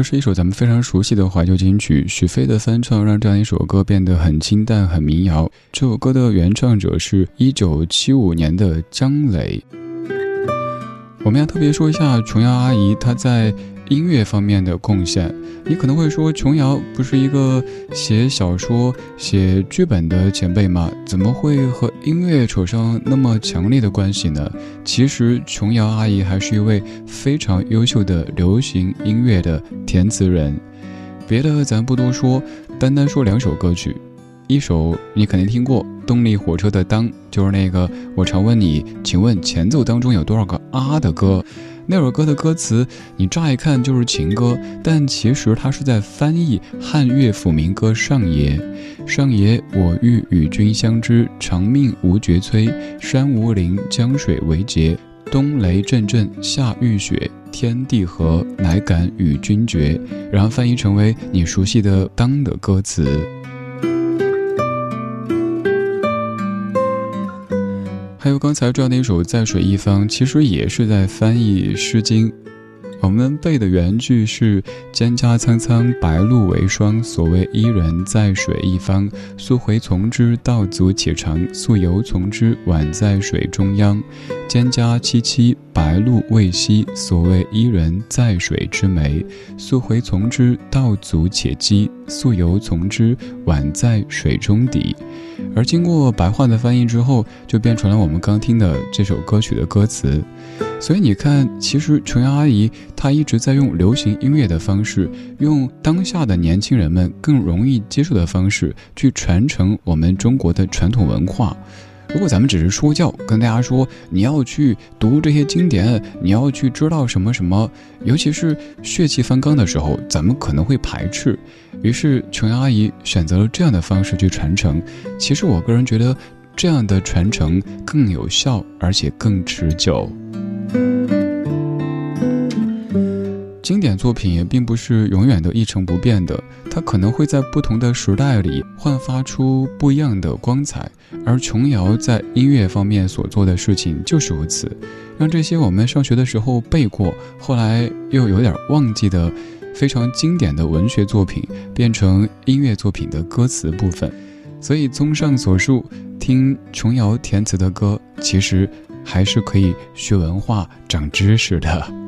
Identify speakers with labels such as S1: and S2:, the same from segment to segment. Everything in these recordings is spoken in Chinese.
S1: 这是一首咱们非常熟悉的怀旧金曲，许飞的翻唱让这样一首歌变得很清淡、很民谣。这首歌的原唱者是一九七五年的张磊。我们要特别说一下琼瑶阿姨，她在。音乐方面的贡献，你可能会说，琼瑶不是一个写小说、写剧本的前辈吗？怎么会和音乐扯上那么强烈的关系呢？其实，琼瑶阿姨还是一位非常优秀的流行音乐的填词人。别的咱不多说，单单说两首歌曲，一首你肯定听过，动力火车的《当》，就是那个我常问你，请问前奏当中有多少个啊的歌？那首歌的歌词，你乍一看就是情歌，但其实它是在翻译汉乐府民歌《上爷》。上爷，我欲与君相知，长命无绝催。山无陵，江水为竭。冬雷阵阵，夏雨雪，天地合，乃敢与君绝。然后翻译成为你熟悉的《当》的歌词。还有刚才这样的一首《在水一方》，其实也是在翻译《诗经》。我们背的原句是“蒹葭苍苍，白露为霜。所谓伊人，在水一方。溯洄从之，道阻且长；溯游从之，宛在水中央。蒹葭萋萋，白露未晞。所谓伊人，在水之湄。溯洄从之，道阻且跻；溯游从之，宛在水中底。”而经过白话的翻译之后，就变成了我们刚听的这首歌曲的歌词。所以你看，其实琼瑶阿姨她一直在用流行音乐的方式，用当下的年轻人们更容易接受的方式去传承我们中国的传统文化。如果咱们只是说教，跟大家说你要去读这些经典，你要去知道什么什么，尤其是血气方刚的时候，咱们可能会排斥。于是琼瑶阿姨选择了这样的方式去传承。其实我个人觉得，这样的传承更有效，而且更持久。经典作品也并不是永远都一成不变的，它可能会在不同的时代里焕发出不一样的光彩。而琼瑶在音乐方面所做的事情就是如此，让这些我们上学的时候背过，后来又有点忘记的非常经典的文学作品，变成音乐作品的歌词部分。所以，综上所述，听琼瑶填词的歌，其实还是可以学文化、长知识的。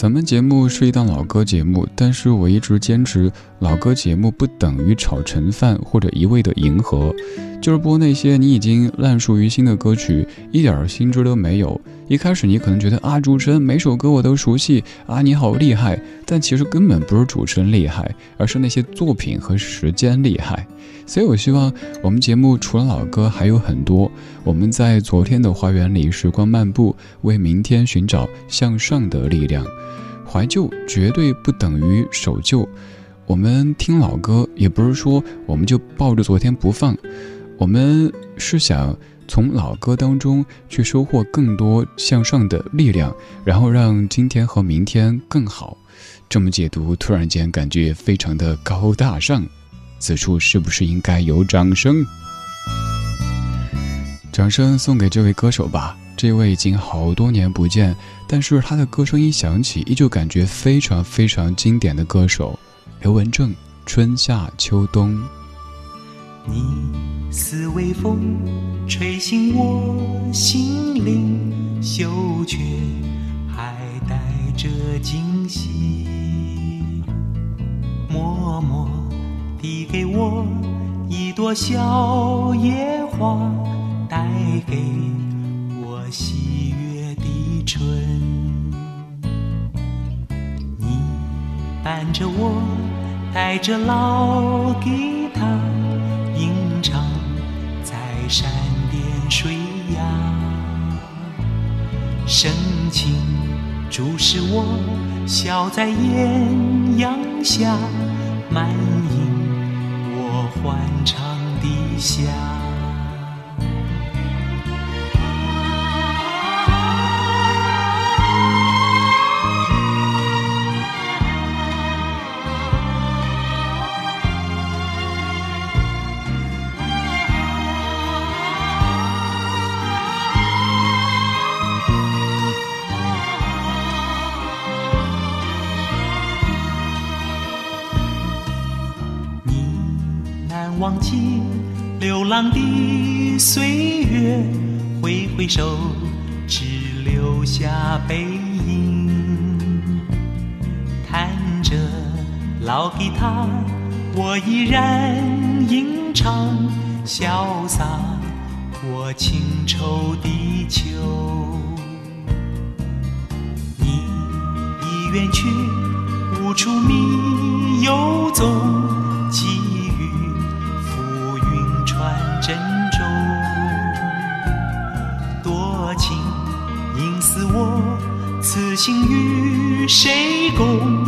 S1: 咱们节目是一档老歌节目，但是我一直坚持，老歌节目不等于炒陈饭或者一味的迎合，就是播那些你已经烂熟于心的歌曲，一点新知都没有。一开始你可能觉得啊，主持人每首歌我都熟悉啊，你好厉害，但其实根本不是主持人厉害，而是那些作品和时间厉害。所以我希望我们节目除了老歌还有很多，我们在昨天的花园里时光漫步，为明天寻找向上的力量。怀旧绝对不等于守旧，我们听老歌也不是说我们就抱着昨天不放，我们是想从老歌当中去收获更多向上的力量，然后让今天和明天更好。这么解读，突然间感觉非常的高大上。此处是不是应该有掌声？掌声送给这位歌手吧。这位已经好多年不见，但是他的歌声一响起，依旧感觉非常非常经典的歌手刘文正。春夏秋冬，
S2: 你似微风，吹醒我心灵，嗅觉还带着惊喜，默默递给我一朵小野花，带给我喜悦的春。你伴着我。带着老吉他，吟唱在山巅水崖，深情注视我，笑在艳阳下，满盈欢畅的夏。记流浪的岁月，挥挥手，只留下背影。弹着老吉他，我依然吟唱，潇洒过情愁的秋。你已远去，无处觅游踪。情与谁共？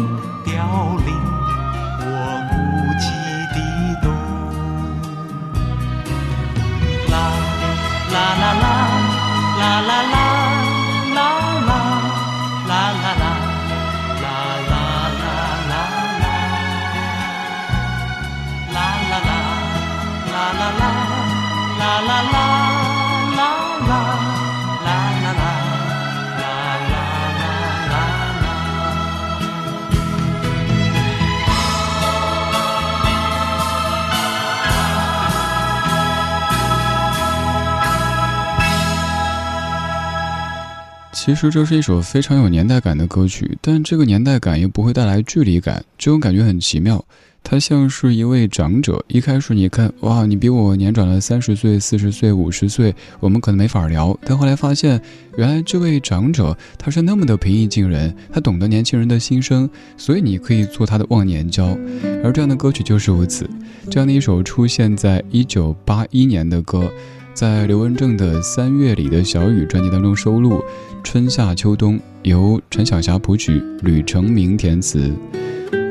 S1: 其实这是一首非常有年代感的歌曲，但这个年代感又不会带来距离感，这种感觉很奇妙。他像是一位长者，一开始你看，哇，你比我年长了三十岁、四十岁、五十岁，我们可能没法聊。但后来发现，原来这位长者他是那么的平易近人，他懂得年轻人的心声，所以你可以做他的忘年交。而这样的歌曲就是如此，这样的一首出现在一九八一年的歌。在刘文正的《三月里的小雨》专辑当中收录，《春夏秋冬》由陈小霞谱曲，吕成明填词。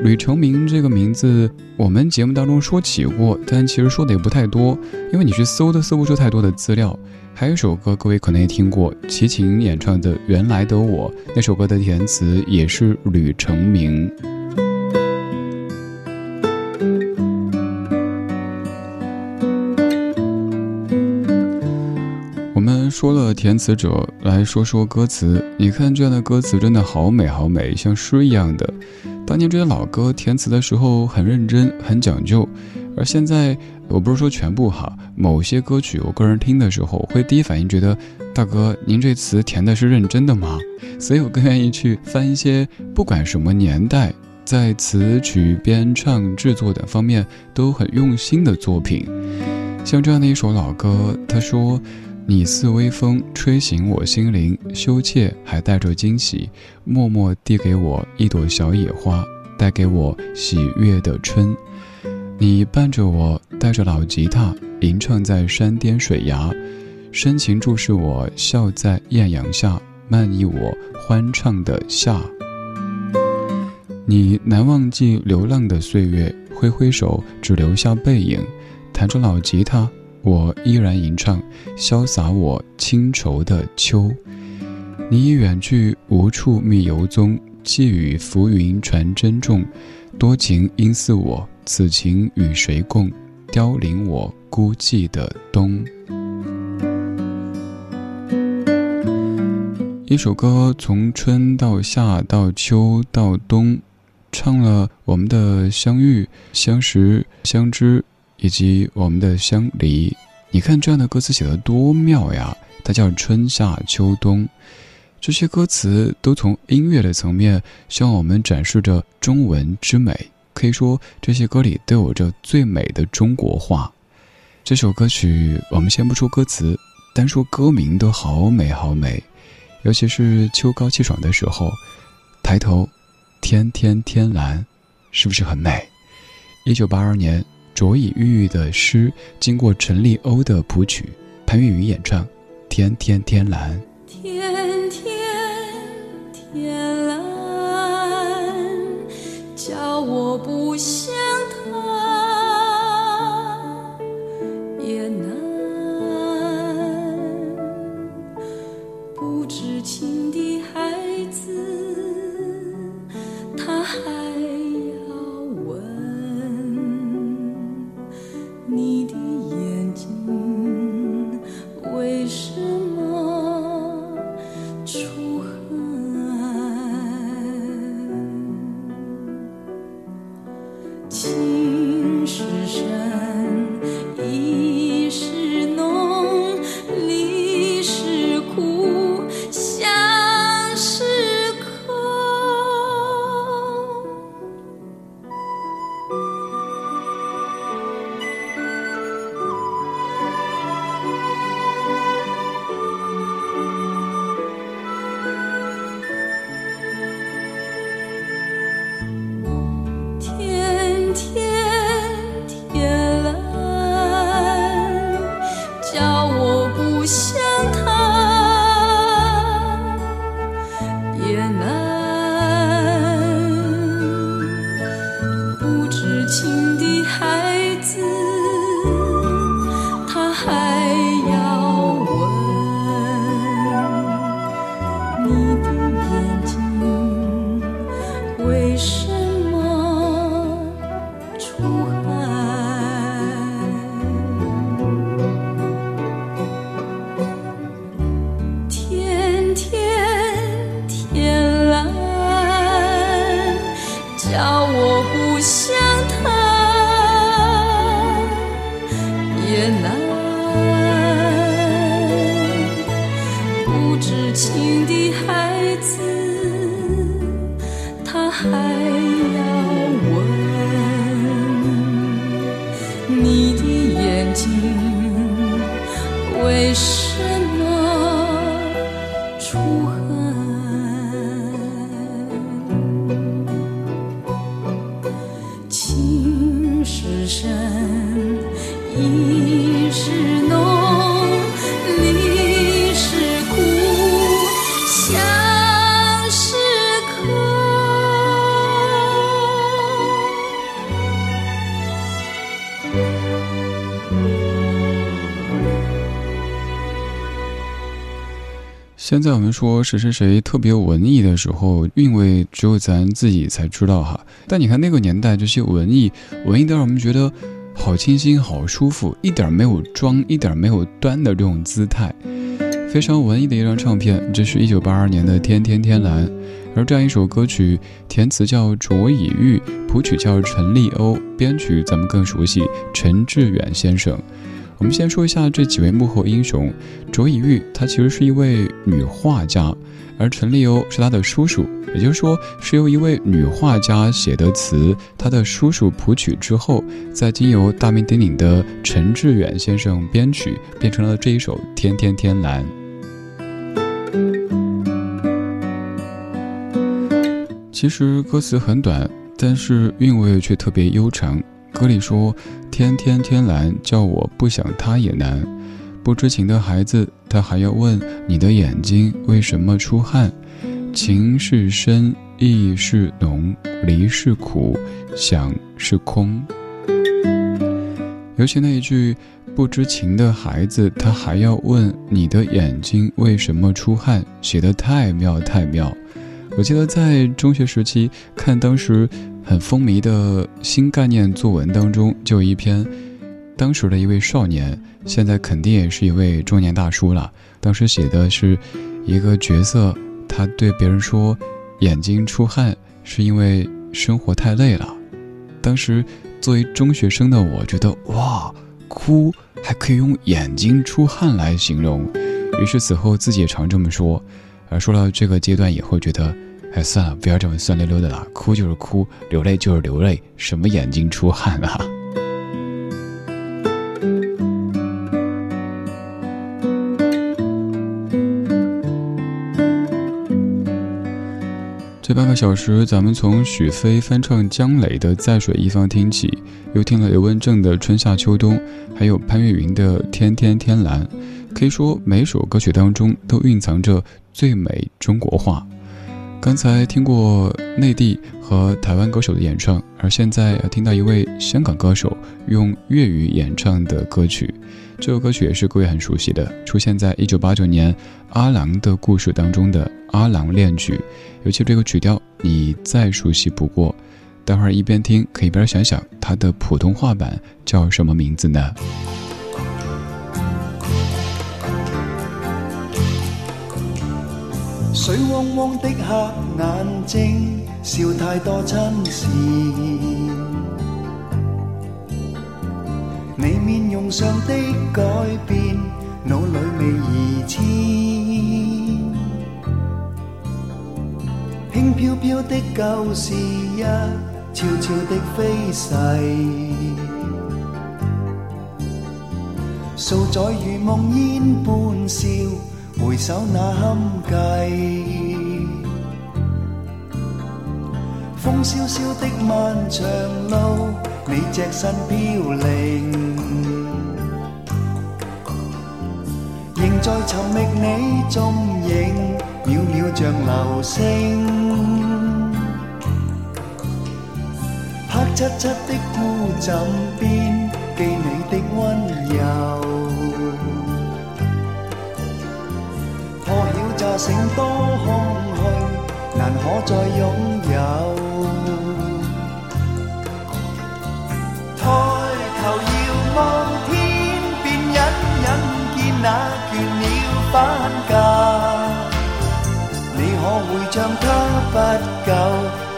S1: 吕成明这个名字，我们节目当中说起过，但其实说的也不太多，因为你去搜都搜不出太多的资料。还有一首歌，各位可能也听过，齐秦演唱的《原来的我》，那首歌的填词也是吕成明。说了填词者，来说说歌词。你看这样的歌词真的好美好美，像诗一样的。当年这些老歌填词的时候很认真很讲究，而现在我不是说全部哈，某些歌曲我个人听的时候会第一反应觉得，大哥您这词填的是认真的吗？所以我更愿意去翻一些不管什么年代，在词曲编唱制作等方面都很用心的作品。像这样的一首老歌，他说。你似微风，吹醒我心灵，羞怯还带着惊喜，默默递给我一朵小野花，带给我喜悦的春。你伴着我，带着老吉他，吟唱在山巅水崖，深情注视我，笑在艳阳下，漫溢我欢唱的夏。你难忘记流浪的岁月，挥挥手，只留下背影，弹着老吉他。我依然吟唱，潇洒我清愁的秋。你已远去，无处觅游踪。寄语浮云传珍重，多情应似我，此情与谁共？凋零我孤寂的冬。一首歌从春到夏到秋到冬，唱了我们的相遇、相识、相知，以及我们的相离。你看这样的歌词写得多妙呀！它叫春夏秋冬，这些歌词都从音乐的层面向我们展示着中文之美。可以说，这些歌里都有着最美的中国话。这首歌曲，我们先不说歌词，单说歌名都好美好美。尤其是秋高气爽的时候，抬头，天天天蓝，是不是很美？一九八二年，卓以郁郁的诗经过陈立欧的谱曲，潘粤云演唱，《天天天蓝》。
S3: 天
S1: 现在我们说谁谁谁特别文艺的时候，韵味只有咱自己才知道哈。但你看那个年代，这些文艺文艺的让我们觉得好清新、好舒服，一点没有装、一点没有端的这种姿态，非常文艺的一张唱片。这是一九八二年的《天天天蓝》，而这样一首歌曲，填词叫卓以玉，谱曲叫陈立欧，编曲咱们更熟悉陈志远先生。我们先说一下这几位幕后英雄，卓以玉，她其实是一位女画家，而陈立欧是她的叔叔，也就是说是由一位女画家写的词，她的叔叔谱曲之后，再经由大名鼎鼎的陈志远先生编曲，变成了这一首《天天天蓝》。其实歌词很短，但是韵味却特别悠长。歌里说：“天天天蓝，叫我不想他也难。不知情的孩子，他还要问你的眼睛为什么出汗。情是深，意是浓，离是苦，想是空。”尤其那一句“不知情的孩子，他还要问你的眼睛为什么出汗”，写得太妙太妙。我记得在中学时期看当时很风靡的新概念作文当中，就有一篇，当时的一位少年，现在肯定也是一位中年大叔了。当时写的是一个角色，他对别人说，眼睛出汗是因为生活太累了。当时作为中学生的我，觉得哇，哭还可以用眼睛出汗来形容。于是此后自己也常这么说。而说到这个阶段以后，觉得。哎，算了，不要这么酸溜溜的了。哭就是哭，流泪就是流泪，什么眼睛出汗啊？这半个小时，咱们从许飞翻唱姜磊的《在水一方》听起，又听了刘文正的《春夏秋冬》，还有潘越云的《天天天蓝》。可以说，每首歌曲当中都蕴藏着最美中国话。刚才听过内地和台湾歌手的演唱，而现在要听到一位香港歌手用粤语演唱的歌曲。这首歌曲也是各位很熟悉的，出现在一九八九年《阿郎的故事》当中的《阿郎恋曲》，尤其这个曲调你再熟悉不过。待会儿一边听，可以一边想想它的普通话版叫什么名字呢？
S4: 水汪汪的黑眼睛，笑太多亲事。你面容上的改变，脑里未移迁。轻飘飘的旧事一悄悄的飞逝。数载如梦烟般笑。回首那堪计，风萧萧的漫长路，你只身飘零，仍在寻觅你踪影，渺渺像流星。黑漆漆的孤枕边，记你的温柔。醒多空虚，难可再拥有。抬头遥望天边，隐隐见那倦鸟返家。你可会将它不久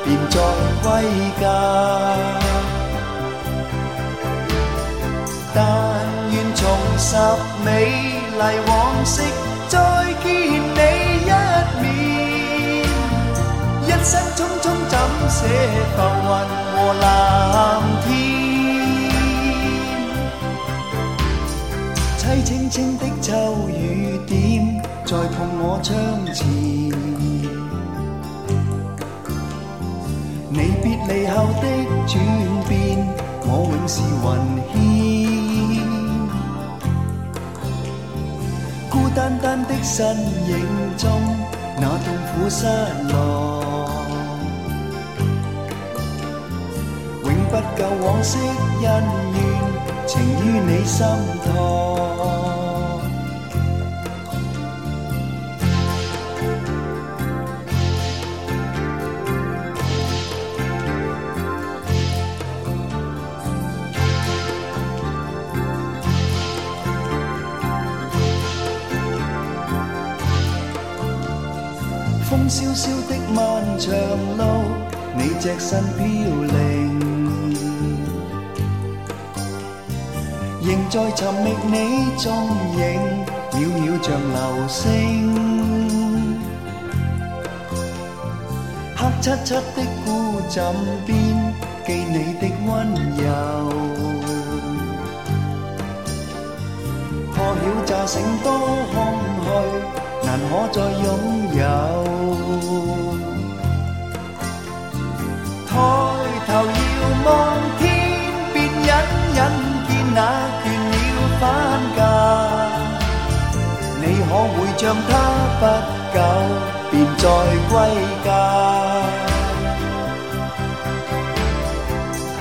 S4: 便再归家？但愿重拾美丽往昔，再见生匆匆怎舍浮云和蓝天？凄清清的秋雨点，在碰我窗前。你别离后的转变，我永是云牵。孤单单的身影中，那痛苦失落。永不够往昔恩怨，情于你心托。萧萧的漫长路，你只身飘零。仍在寻觅你踪影，渺渺像流星。黑漆漆的孤枕边，记你的温柔。破晓乍醒多空虚，难可再拥有。像他不久便再归家？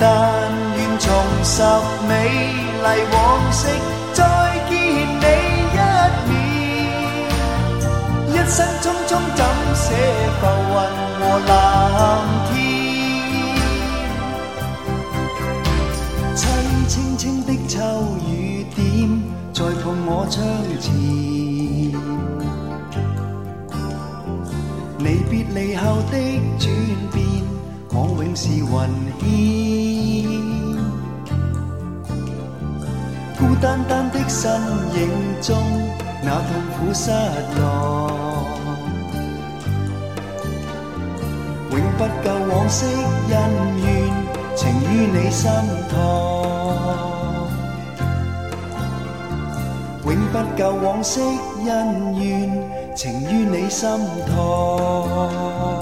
S4: 但愿重拾美丽往昔，再见你一面。一生匆匆怎舍浮云和蓝天？凄清清的秋雨点在碰我窗前，离别离后的转变，我永是云烟。孤单单的身影中，那痛苦失落，永不够往昔恩怨。情于你心托，永不够往昔恩怨，情于你心头